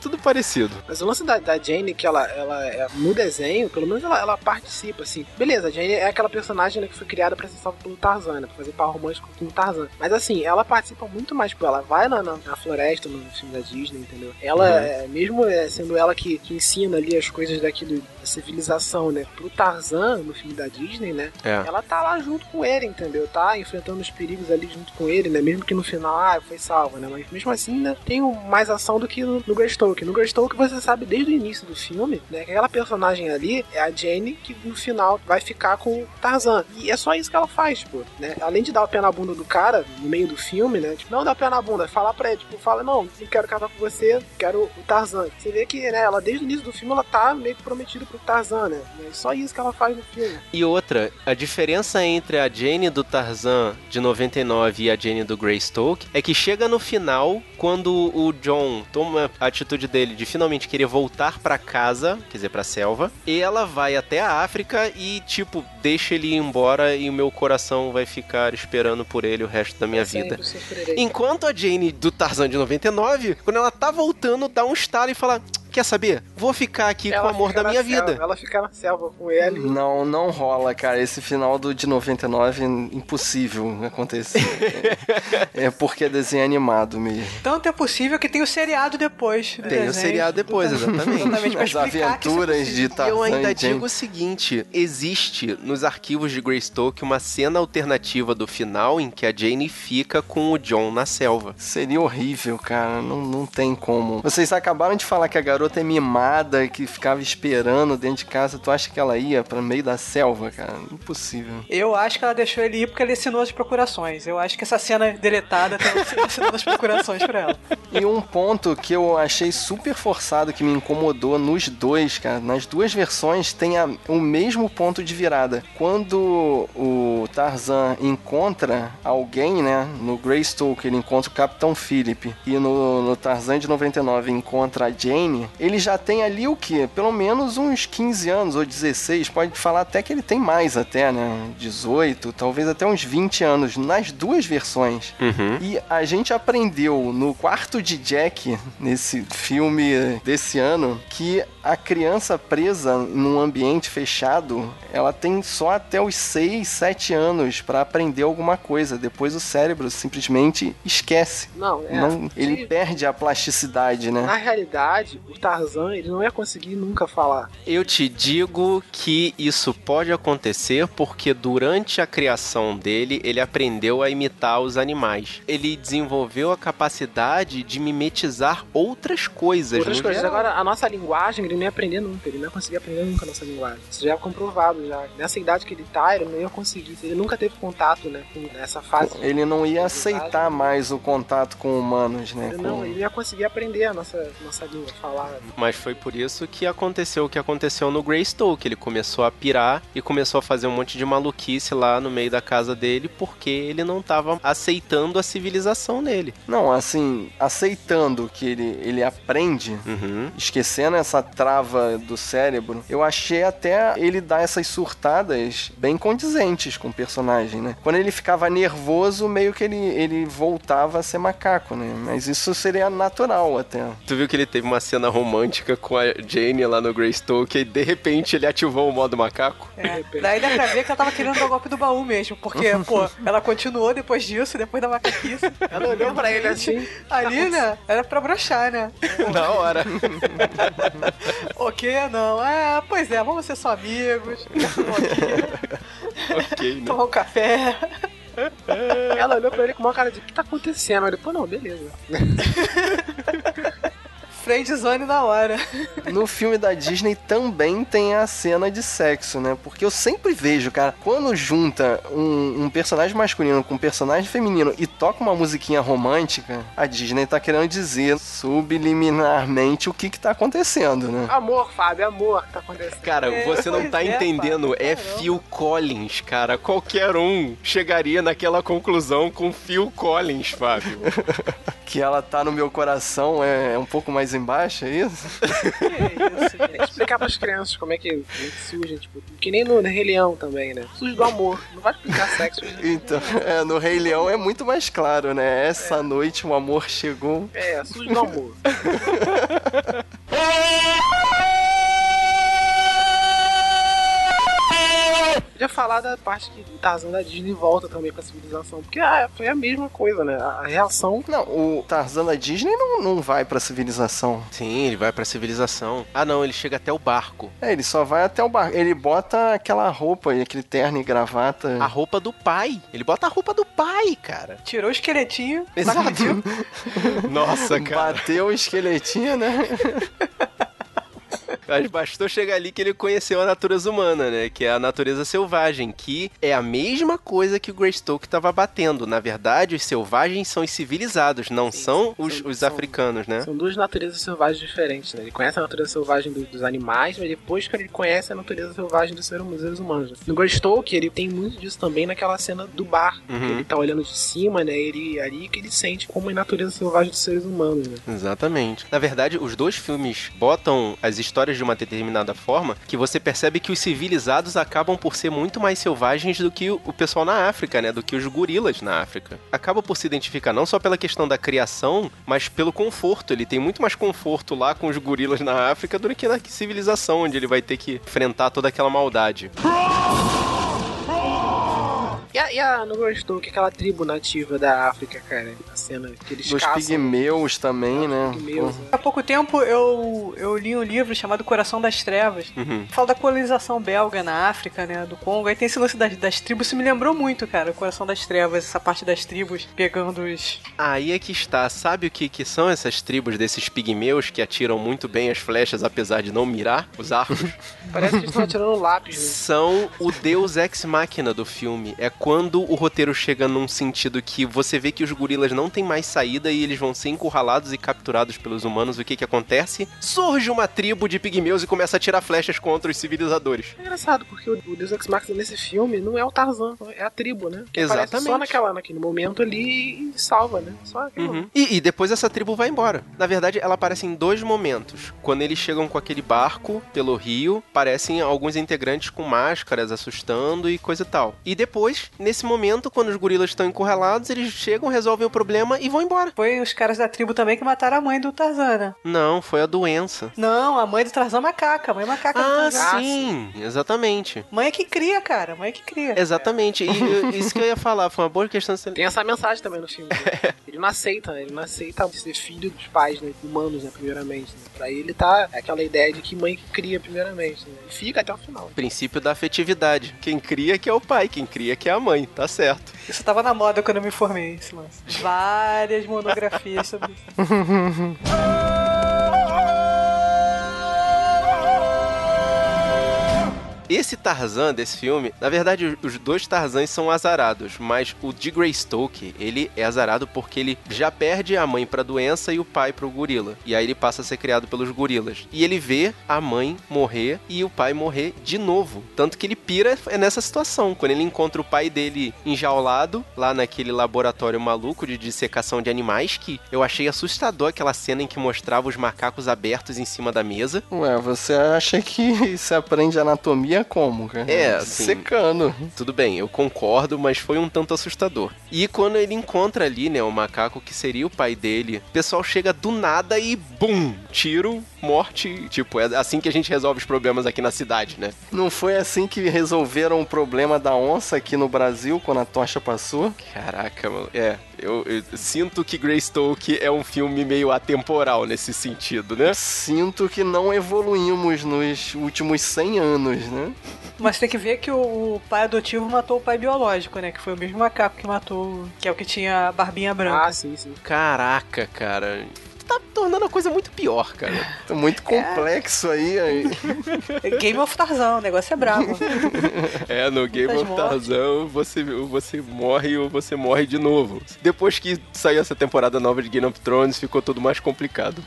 A: Tudo parecido.
D: Mas o lance da, da Jane, que ela, ela é, no desenho, pelo menos ela, ela participa, assim. Beleza, a Jane é aquela personagem né, que foi criada pra ser salva pelo Tarzan, né, pra fazer par romântico com o Tarzan. Mas assim, ela participa muito mais, tipo, ela vai na, na, na floresta, no filme da Disney, entendeu? Ela, é, mesmo é, sendo ela que, que ensina ali as coisas daquilo, da civilização, né, pro Tarzan, no filme da Disney, né,
A: É.
D: ela tá lá junto com ele, entendeu? Tá enfrentando os perigos ali junto com ele, né? Mesmo que no final, ah, foi salva, né? Mas mesmo assim, né? Tem mais ação do que no, no Greystoke. No Greystoke você sabe desde o início do filme, né? Que aquela personagem ali é a Jane que no final vai ficar com o Tarzan. E é só isso que ela faz, tipo, né? Além de dar o pé na bunda do cara no meio do filme, né? Tipo, não dá o pé na bunda, falar pra ele, tipo, fala, não, não quero casar com você, quero o Tarzan. Você vê que, né, ela desde o início do filme ela tá meio que prometida pro Tarzan, né? É só isso que ela faz no filme.
A: E outra, a diferença entre a Jane do Tarzan de 99 e a Jane do Greystoke é que chega no final, quando o John toma a atitude dele de finalmente querer voltar pra casa, quer dizer, pra selva, e ela vai até a África e, tipo, deixa ele ir embora e o meu coração vai ficar esperando por ele o resto da minha vida.
D: Sempre sofrerei.
A: Enquanto a Jane do Tarzan de 99, quando ela tá voltando, dá um estalo e fala: Quer saber? Vou ficar aqui com o amor da minha
D: selva,
A: vida.
D: Ela fica na selva com ele.
B: Não, não rola, cara. Esse final do de 99 é impossível acontecer. *laughs* é, porque é desenho animado mesmo.
C: Tanto é possível que tem o seriado depois. do
A: Tem o
C: desenho.
A: seriado depois, exatamente.
C: Exatamente,
B: As
C: é
B: aventuras de
A: E
B: Tarzan
A: eu ainda digo o seguinte: existe nos arquivos de Greystoke uma cena alternativa do final em que a Jane fica com o John na selva.
B: Seria horrível, cara. Não, não tem como. Vocês acabaram de falar que a garota garota mimada que ficava esperando dentro de casa, tu acha que ela ia para meio da selva, cara? Impossível.
C: Eu acho que ela deixou ele ir porque ele ensinou as procurações. Eu acho que essa cena deletada tem *laughs* ensinando as procurações pra ela.
B: E um ponto que eu achei super forçado, que me incomodou nos dois, cara, nas duas versões tem a- o mesmo ponto de virada. Quando o Tarzan encontra alguém, né, no Greystoke ele encontra o Capitão Philip e no, no Tarzan de 99 encontra a Jane, ele já tem ali o que? Pelo menos uns 15 anos ou 16, pode falar até que ele tem mais até, né, 18, talvez até uns 20 anos nas duas versões.
A: Uhum.
B: E a gente aprendeu no quarto de Jack, nesse filme desse ano, que a criança presa num ambiente fechado, ela tem só até os 6, 7 anos pra aprender alguma coisa. Depois o cérebro simplesmente esquece.
D: Não, é.
B: Não, ele
D: Se-
B: perde a plasticidade, né?
D: Na realidade, o Tarzan ele não ia conseguir nunca falar.
A: Eu te digo que isso pode acontecer porque durante a criação dele, ele aprendeu a imitar os animais. Ele desenvolveu a capacidade de mimetizar outras coisas.
D: Outras coisas.
A: geral.
D: Agora, a nossa linguagem, ele não ia aprender nunca. Ele não ia conseguir aprender nunca a nossa linguagem. Isso já é comprovado. Já. Nessa idade que ele tá, ele não ia conseguir. Ele nunca teve contato, né? Com essa fase.
B: Ele não ia aceitar mais o contato com humanos, né?
D: Ele
B: Com-
D: não, ele ia conseguir aprender a nossa, nossa língua, falar.
A: Mas foi por isso que aconteceu o que aconteceu no Greystoke. Ele começou a pirar e começou a fazer um monte de maluquice lá no meio da casa dele porque ele não tava aceitando a civilização dele.
B: Não, assim, aceitando que ele, ele aprende,
A: Uhum.
B: esquecendo essa trava do cérebro, eu achei até ele dar essas surtadas bem condizentes com o personagem, né? Quando ele ficava nervoso, meio que ele, ele voltava a ser macaco, né? Mas isso seria natural até.
A: Tu viu que ele teve uma cena romântica com a Jane lá no Greystoke e de repente ele ativou o modo macaco?
C: É, daí dá pra ver que ela tava querendo dar o golpe do baú mesmo, porque, *laughs* pô, ela continuou depois disso, depois da macaquice.
D: Ela olhou pra ele assim.
C: Ali, né? Era pra broxar, né?
A: Na hora. *laughs*
C: O que não? Ah, pois é, vamos ser só amigos.
A: ok, né? *laughs*
C: Tomar um café.
D: Ela olhou pra ele com uma cara de: o que tá acontecendo? Ele, pô, não, beleza.
C: Friendzone na hora.
B: No filme da Disney também tem a cena de sexo, né? Porque eu sempre vejo, cara, quando junta um, um personagem masculino com um personagem feminino e toca uma musiquinha romântica, a Disney tá querendo dizer subliminarmente o que que tá acontecendo, né?
D: Amor, Fábio, amor que tá acontecendo.
A: Cara,
C: É,
A: você não tá
C: é,
A: entendendo.
C: Fábio,
A: É
C: caramba.
A: Phil Collins, cara. Qualquer um chegaria naquela conclusão com Phil Collins, Fábio. *laughs*
B: Que ela tá no meu coração é, é um pouco mais embaixo, é isso?
C: Que *laughs* isso,
D: Tem que explicar pras crianças como é que, como é que surge, tipo, que nem no Rei Leão também, né? Surge do amor. Não vai explicar sexo. né?
B: Então, é, no Rei Leão é muito mais claro, né? Essa noite o amor chegou.
D: É, surge do amor. *laughs* Podia falar da parte que Tarzan da Disney volta também pra civilização. Porque ah, foi a mesma coisa, né? A reação.
B: Não, o Tarzan da Disney não, não vai pra civilização.
A: Sim, ele vai pra civilização. Ah, não, ele chega até o barco.
B: É, ele só vai até o bar. Ele bota aquela roupa e aquele terno e gravata.
A: A roupa do pai. Ele bota a roupa do pai, cara.
C: Tirou o esqueletinho,
A: Exato. *laughs* Nossa, *laughs* cara.
B: Bateu o esqueletinho, né? *laughs*
A: Mas bastou chegar ali que ele conheceu a natureza humana, né? Que é a natureza selvagem, que é a mesma coisa que o Greystoke tava batendo. Na verdade, os selvagens são os civilizados, não
D: Sim,
A: são os, os
D: são-
A: africanos, né?
D: São duas naturezas selvagens diferentes, né? Ele conhece a natureza selvagem do- dos animais, mas depois que ele conhece a natureza selvagem dos seres, dos seres humanos. né? No Greystoke, ele tem muito disso também naquela cena do bar.
A: Uhum.
D: Ele tá olhando de cima, né? Ele ali que ele sente como é a natureza selvagem dos seres humanos, né?
A: Exatamente. Na verdade, os dois filmes botam as histórias de uma determinada forma que você percebe que os civilizados acabam por ser muito mais selvagens do que o pessoal na África, né? Do que os gorilas na África. Acaba por se identificar não só pela questão da criação, mas pelo conforto. Ele tem muito mais conforto lá com os gorilas na África do que na civilização, onde ele vai ter que enfrentar toda aquela maldade.
D: E a, e a no Greystoke, aquela tribo nativa da África, cara? A cena que eles
B: Dos
D: caçam.
B: pigmeus também, né?
D: Pigmeus,
C: Há pouco tempo eu, eu li um livro chamado Coração das Trevas.
A: Uhum.
C: Fala da colonização belga na África, né? Do Congo. Aí tem esse lance das, das tribos. Isso me lembrou muito, cara. O Coração das Trevas, essa parte das tribos pegando os.
A: Aí é que está. Sabe o que, que são essas tribos desses pigmeus que atiram muito bem as flechas, apesar de não mirar os arcos?
D: Parece que eles estão atirando lápis, né?
A: são o deus ex machina do filme. É quando o roteiro chega num sentido que você vê que os gorilas não têm mais saída e eles vão ser encurralados e capturados pelos humanos. O que que acontece? Surge uma tribo de pigmeus e começa a tirar flechas contra os civilizadores.
D: É engraçado, porque o, Deus Ex Machina nesse filme não é o Tarzan, é a tribo, né? Que
A: Exatamente.
D: Só naquela, naquele momento ali e salva, né? Só aquilo.
A: Uhum. E, e depois essa tribo vai embora. Na verdade, ela aparece em dois momentos. Quando eles chegam com aquele barco pelo rio, parecem alguns integrantes com máscaras assustando e coisa e tal. E depois, nesse momento, quando os gorilas estão encurralados, eles chegam, resolvem o problema e vão embora.
C: Foi os caras da tribo também que mataram a mãe do Tarzan, né?
A: Não, foi a doença.
C: Não, a mãe do Tarzan é macaca. A mãe é macaca do
A: Ah,
C: Tarzan.
A: sim, exatamente.
C: Mãe é que cria, cara. Mãe é que cria.
A: Exatamente. E isso que eu ia falar, foi uma boa questão.
D: Tem essa mensagem também no filme. né? *laughs* ele não aceita, ele não aceita ser filho dos pais, né? Humanos, né? Primeiramente. Né? Pra ele tá aquela ideia de que mãe que cria primeiramente. Né? E fica até o final.
A: Princípio da afetividade. Quem cria que é o pai, quem cria que é a mãe, tá certo.
C: Isso tava na moda quando eu me formei, esse lance. Várias monografias sobre isso. *laughs*
A: Esse Tarzan desse filme, na verdade, os dois Tarzans são azarados, mas o de Greystoke, ele é azarado porque ele já perde a mãe pra doença e o pai pro gorila. E aí ele passa a ser criado pelos gorilas. E ele vê a mãe morrer e o pai morrer de novo. Tanto que ele pira nessa situação, quando ele encontra o pai dele enjaulado lá naquele laboratório maluco de dissecação de animais, que eu achei assustador aquela cena em que mostrava os macacos abertos em cima da mesa.
B: Ué, você acha que *laughs* se aprende anatomia como, cara?
A: É, assim-
B: Secando.
A: Tudo bem, eu concordo, mas foi um tanto assustador. E quando ele encontra ali, né, o macaco que seria o pai dele, o pessoal chega do nada e bum, tiro, morte. Tipo, é assim que a gente resolve os problemas aqui na cidade, né?
B: Não foi assim que resolveram o problema da onça aqui no Brasil, quando a tocha passou?
A: Caraca, mano. É, eu, eu sinto que Greystoke é um filme meio atemporal nesse sentido, né?
B: Sinto que não evoluímos nos últimos 100 anos, né?
C: Mas tem que ver que o, o pai adotivo matou o pai biológico, né? Que foi o mesmo macaco que matou, que é o que tinha a barbinha branca.
D: Ah, sim, sim.
A: Caraca, cara. Tá tornando a coisa muito pior, cara.
B: Tá muito complexo aí. aí. *laughs*
C: Game of Tarzan, o negócio é bravo.
A: É, no Game
C: Muitas
A: of
C: mortes.
A: Tarzan, você, você morre ou você morre de novo. Depois que saiu essa temporada nova de Game of Thrones, ficou tudo mais complicado.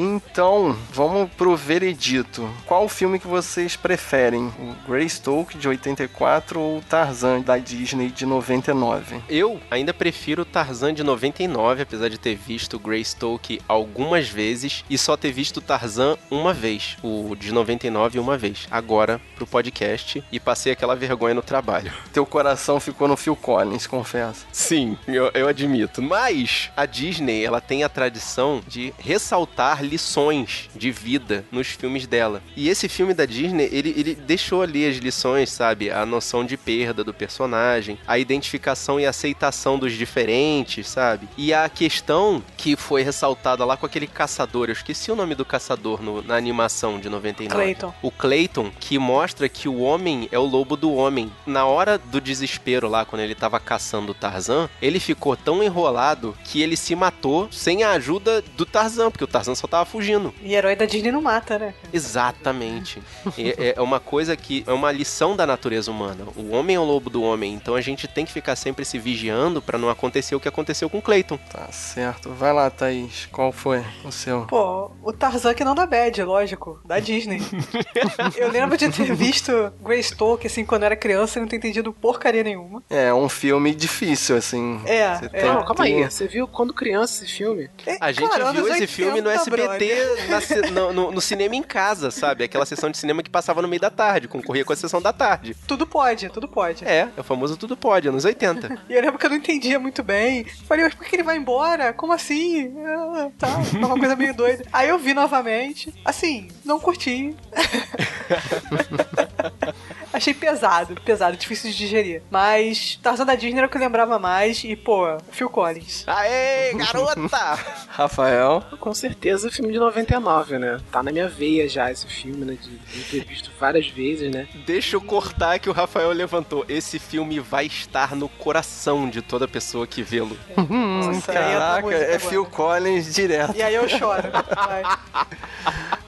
B: Então, vamos pro veredito. Qual filme que vocês preferem? O Greystoke de 84 ou o Tarzan da Disney de 99?
A: Eu ainda prefiro o Tarzan de 99, apesar de ter visto o Greystoke algumas vezes e só ter visto o Tarzan uma vez, o de 99 uma vez. Agora pro podcast e passei aquela vergonha no trabalho. *laughs*
B: Teu coração ficou no Phil Collins, confesso.
A: Sim, eu, eu admito. Mas a Disney, ela tem a tradição de ressaltar lições de vida nos filmes dela. E esse filme da Disney, ele, ele deixou ali as lições, sabe? A noção de perda do personagem, a identificação e aceitação dos diferentes, sabe? E a questão que foi ressaltada lá com aquele caçador, eu esqueci o nome do caçador no- na animação de 99.
C: Clayton.
A: O Clayton, que mostra que o homem é o lobo do homem. Na hora do desespero lá, quando ele tava caçando o Tarzan, ele ficou tão enrolado que ele se matou sem a ajuda do Tarzan, porque o Tarzan só tava fugindo.
C: E herói da Disney não mata, né?
A: Exatamente. é, é uma coisa que é uma lição da natureza humana. O homem é o lobo do homem, então a gente tem que ficar sempre se vigiando pra não acontecer o que aconteceu com o Clayton.
B: Tá certo. Vai lá, Thaís. Qual foi o seu?
C: Pô, o Tarzan que não dá bad, lógico, da Disney. *laughs* eu lembro de ter visto Greystoke, assim, quando eu era criança e não ter entendido porcaria nenhuma.
B: É um filme difícil, assim.
C: É,
B: Você
C: é.
B: tem
D: Não, calma aí. É, Você viu quando criança esse filme?
C: É,
A: A gente
C: cara,
A: viu esse
C: 80,
A: filme no SBT, DVD na no- no cinema em casa, sabe? Aquela sessão de cinema que passava no meio da tarde, concorria com a sessão da tarde.
C: Tudo pode, tudo pode.
A: É, é o famoso tudo pode, anos 80. *laughs*
C: E eu lembro que eu não entendia muito bem. Falei, mas por que ele vai embora? Como assim? Ah, tá, tá uma coisa meio doida. Aí eu vi novamente. Assim, não curti. *laughs* Achei pesado, pesado, difícil de digerir. Mas Tarzan da Disney era o que eu lembrava mais. E, pô, Phil Collins.
A: Aê, garota! *laughs*
B: Rafael.
D: Com certeza o filme de 99, né? Tá na minha veia já esse filme, né? De, de ter visto várias vezes, né?
A: Deixa eu cortar que o Rafael levantou. Esse filme vai estar no coração de toda pessoa que vê-lo.
C: Nossa, aí entra a
B: Caraca, é
C: agora.
B: Phil Collins direto.
C: E aí eu choro. Vai. *laughs*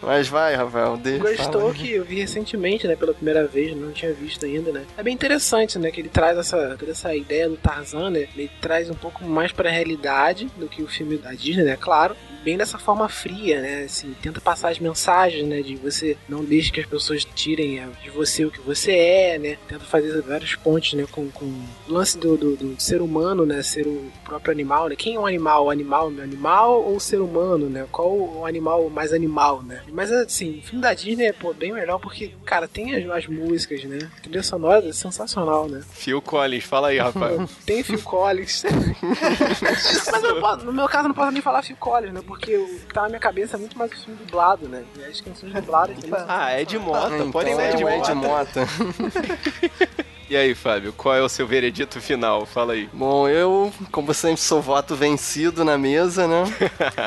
B: Mas vai, Rafael, deixa.
D: Gostou
B: fala.
D: que eu vi recentemente, né? Pela primeira vez, não tinha visto ainda, né? É bem interessante, né? Que ele traz essa, toda essa ideia do Tarzan, né? Ele traz um pouco mais pra realidade do que o filme da Disney, né? Claro. Bem dessa forma fria, né? Assim, tenta passar as mensagens, né? De você não deixe que as pessoas tirem é, de você o que você é, né? Tenta fazer vários pontos, né? Com, com o lance do, do, do ser humano, né? Ser o próprio animal, né? Quem é o animal? O animal é o animal ou o ser humano, né? Qual o animal mais animal, né? Mas assim, o filme da Disney é pô, bem melhor porque, cara, tem as, as músicas, né? A trilha sonora é sensacional, né?
A: Phil Collins, fala aí, Rafael.
D: Tem Phil Collins. *laughs* Mas eu posso- no meu caso eu não posso nem falar Phil Collins, né? Porque o que tá na minha cabeça é muito mais o filme dublado, né? E as canções dubladas
A: Ah, Ed Mota,
B: Então,
A: pode ser
B: é
A: Ed
B: o Ed
A: Mota. *laughs* E aí, Fábio, qual é o seu veredito final? Fala aí.
B: Bom, eu, como sempre, sou voto vencido na mesa, né?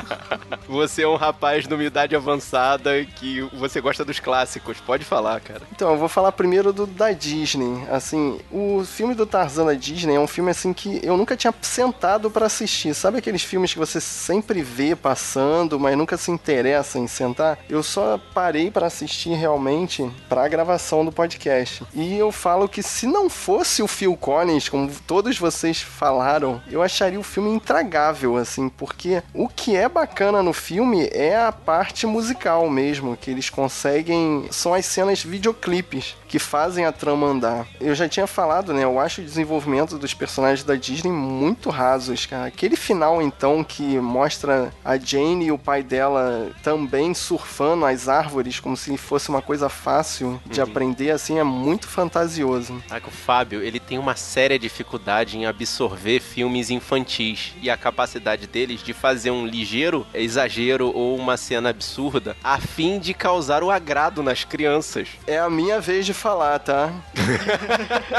B: *laughs*
A: Você é um rapaz de uma idade avançada que você gosta dos clássicos. Pode falar, cara.
B: Então, eu vou falar primeiro do da Disney. Assim, o filme do Tarzan da Disney é um filme assim que eu nunca tinha sentado pra assistir. Sabe aqueles filmes que você sempre vê passando, mas nunca se interessa em sentar? Eu só parei pra assistir realmente pra gravação do podcast. E eu falo que se não fosse o Phil Collins, como todos vocês falaram, eu acharia o filme intragável, assim, porque o que é bacana no filme é a parte musical mesmo, que eles conseguem. São as cenas videoclipes que fazem a trama andar. Eu já tinha falado, né? Eu acho o desenvolvimento dos personagens da Disney muito rasos, cara. Aquele final, então, que mostra a Jane e o pai dela também surfando as árvores como se fosse uma coisa fácil de aprender, assim, é muito fantasioso.
A: Ah, que o Fábio, ele tem uma séria dificuldade em absorver filmes infantis e a capacidade deles de fazer um ligeiro exagero ou uma cena absurda a fim de causar o agrado nas crianças.
B: É a minha vez de falar, tá?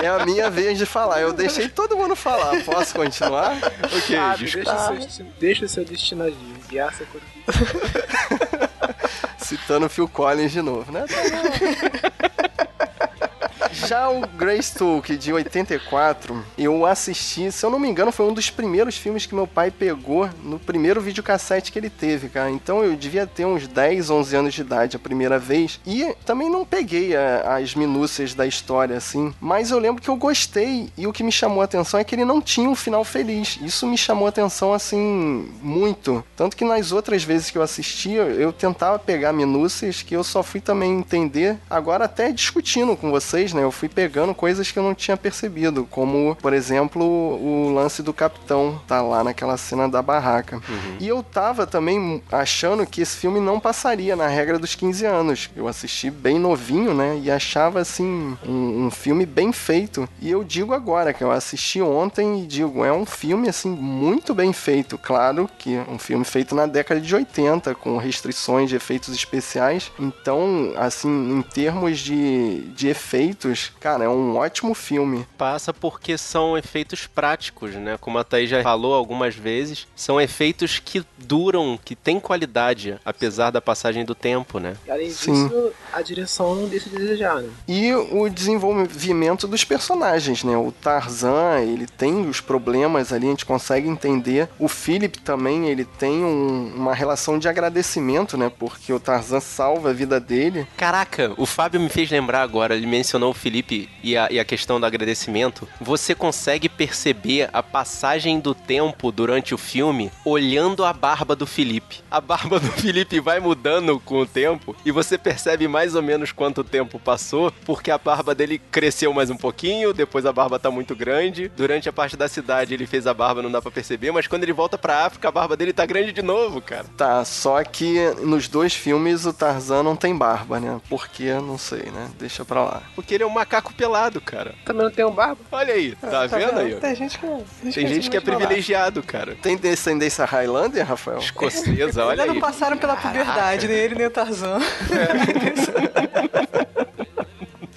B: é a minha vez de falar. Eu deixei todo mundo falar. Posso continuar?
A: Ok,
D: Sabe,
A: desculpa.
D: deixa, o seu, deixa o seu destino agir, guiar seu coração.
B: Citando o Phil Collins de novo, né? *laughs* Já o Talk de 84, eu assisti, se eu não me engano, foi um dos primeiros filmes que meu pai pegou no primeiro videocassete que ele teve, cara. Então eu devia ter uns 10, 11 anos de idade a primeira vez. E também não peguei a- as minúcias da história, assim. Mas eu lembro que eu gostei. E o que me chamou a atenção é que ele não tinha um final feliz. Isso me chamou a atenção, assim, muito. Tanto que nas outras vezes que eu assistia, eu tentava pegar minúcias que eu só fui também entender agora até discutindo com vocês, né? Eu fui pegando coisas que eu não tinha percebido, como, por exemplo, o lance do capitão tá lá naquela cena da barraca. E eu tava também achando que esse filme não passaria na regra dos 15 anos. Eu assisti bem novinho, né? E achava assim um, um filme bem feito. E eu digo agora que eu assisti ontem e digo, é um filme assim muito bem feito. Claro que um filme feito na década de 80, com restrições de efeitos especiais. Então, assim, em termos de, de efeitos, cara, é um ótimo filme.
A: Passa porque são efeitos práticos, né? Como a Thaís já falou algumas vezes, são efeitos que duram, que têm qualidade, apesar da passagem do tempo, né?
D: E além
B: Sim.
D: disso, a direção não deixa de desejar, né?
B: E o desenvolvimento dos personagens, né? O Tarzan, ele tem os problemas ali, a gente consegue entender. O Philip também, ele tem um- uma relação de agradecimento, né? Porque o Tarzan salva a vida dele.
A: Caraca, o Fábio me fez lembrar agora, ele mencionou o Felipe e a, e a questão do agradecimento, você consegue perceber a passagem do tempo durante o filme olhando a barba do Felipe. A barba do *laughs* Felipe vai mudando com o tempo e você percebe mais ou menos quanto tempo passou, porque a barba dele cresceu mais um pouquinho, depois a barba tá muito grande. Durante a parte da cidade ele fez a barba, não dá pra perceber, mas quando ele volta pra África, a barba dele tá grande de novo, cara.
B: Tá, só que nos dois filmes o Tarzan não tem barba, né? Por quê? Não sei, né? Deixa pra lá.
A: Porque ele é um macaco pelado, cara.
D: Também não tem um barba?
A: Olha aí, tá, vendo aí? ó?
C: Tem gente que.
A: Tem gente que é privilegiado, cara.
B: Tem descendência Highlander, Rafael?
A: Escocesa, olha
C: Ainda não
A: aí.
C: passaram pela puberdade, nem ele nem o Tarzan. *laughs* *laughs*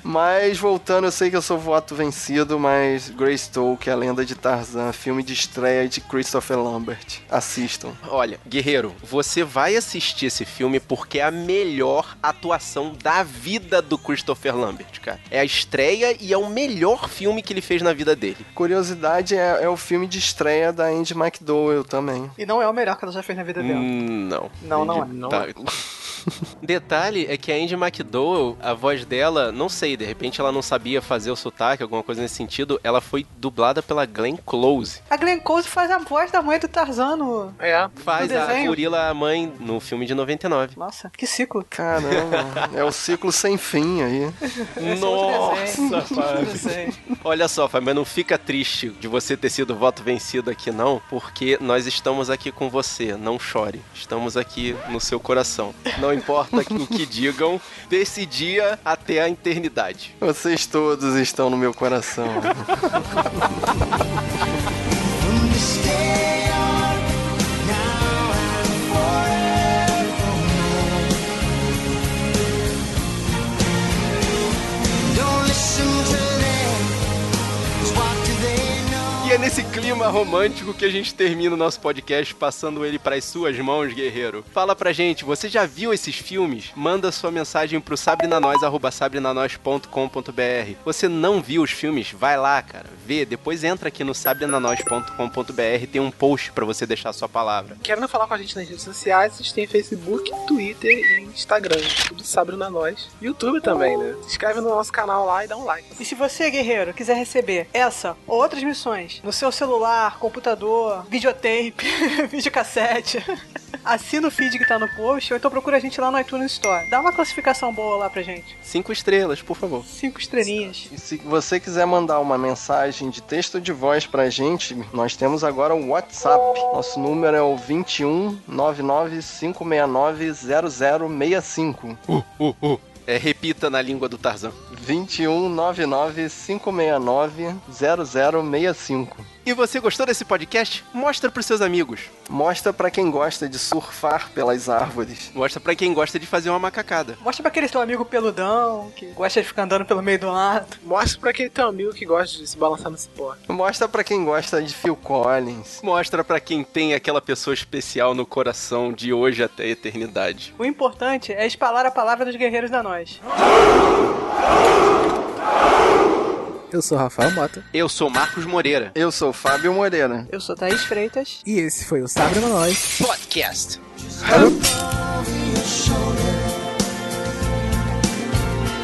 B: Mas voltando, eu sei que eu sou voto vencido, mas Greystoke, a lenda de Tarzan, filme de estreia de Christopher Lambert. Assistam.
A: Olha, Guerreiro, você vai assistir esse filme porque é a melhor atuação da vida do Christopher Lambert, cara. É a estreia e é o melhor filme que ele fez na vida dele.
B: Curiosidade, é, é o filme de estreia da Andy McDowell também.
C: E não é o melhor que ela já fez na vida dela.
A: Hum, não.
C: Não, não é.
D: Não
A: Tá. *laughs* *laughs* Detalhe é que a Andy McDowell, a voz dela, não sei, de repente ela não sabia fazer o sotaque, alguma coisa nesse sentido, ela foi dublada pela Glenn Close.
C: A Glenn Close faz a voz da mãe do Tarzan no...
D: É.
A: Faz
C: No
A: a gorila mãe no filme de 99.
C: Nossa, que ciclo.
B: Caramba, é o ciclo sem fim aí.
C: É.
A: Nossa, *laughs*
C: desenho.
A: Olha só, Fábio, mas não fica triste de você ter sido voto vencido aqui, não, porque nós estamos aqui com você. Não chore. Estamos aqui no seu coração. Não importa o que digam, desse dia até a eternidade.
B: Vocês todos estão no meu coração. *laughs*
A: nesse clima romântico que a gente termina o nosso podcast passando ele para as suas mãos, guerreiro. Fala pra gente, você já viu esses filmes? Manda sua mensagem pro sabrenanois@sabrenanois.com.br. Você não viu os filmes? Vai lá, cara, vê, depois entra aqui no sabrenanois.com.br, tem um post pra você deixar sua palavra.
D: Querendo falar com a gente nas redes sociais, a gente tem Facebook, Twitter e Instagram. Tudo sabe na nós. YouTube também, né? Se inscreve no nosso canal lá e dá um like.
C: E se você, guerreiro, quiser receber essa ou outras missões no seu celular, computador, videotape, *laughs* videocassete, assina o feed que tá no post ou então procura a gente lá no iTunes Store. Dá uma classificação boa lá pra gente.
A: Cinco estrelas, por favor.
C: Cinco estrelinhas.
B: E se você quiser mandar uma mensagem de texto de voz pra gente, nós temos agora o WhatsApp. Nosso número é o 21 99 569 0065.
A: Uh, uh, uh. É, repita na língua do Tarzan.
B: 21 99 569 0065.
A: E você gostou desse podcast? Mostra pros seus amigos.
B: Mostra pra quem gosta de surfar pelas árvores.
A: Mostra pra quem gosta de fazer uma macacada.
C: Mostra pra aquele teu amigo peludão, que gosta de ficar andando pelo meio do mato.
D: Mostra pra aquele teu amigo que gosta de se balançar no cipó.
B: Mostra pra quem gosta de Phil Collins.
A: Mostra pra quem tem aquela pessoa especial no coração de hoje até a eternidade.
C: O importante é espalhar a palavra dos guerreiros da nós.
G: Eu sou Rafael Mota.
A: Eu sou Marcos Moreira.
B: Eu sou Fábio Moreira.
C: Eu sou Thaís Freitas.
G: E esse foi o Sabre Nós.
A: Podcast.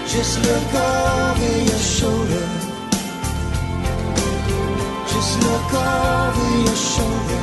H: Just look over your shoulder. Just look over your shoulder.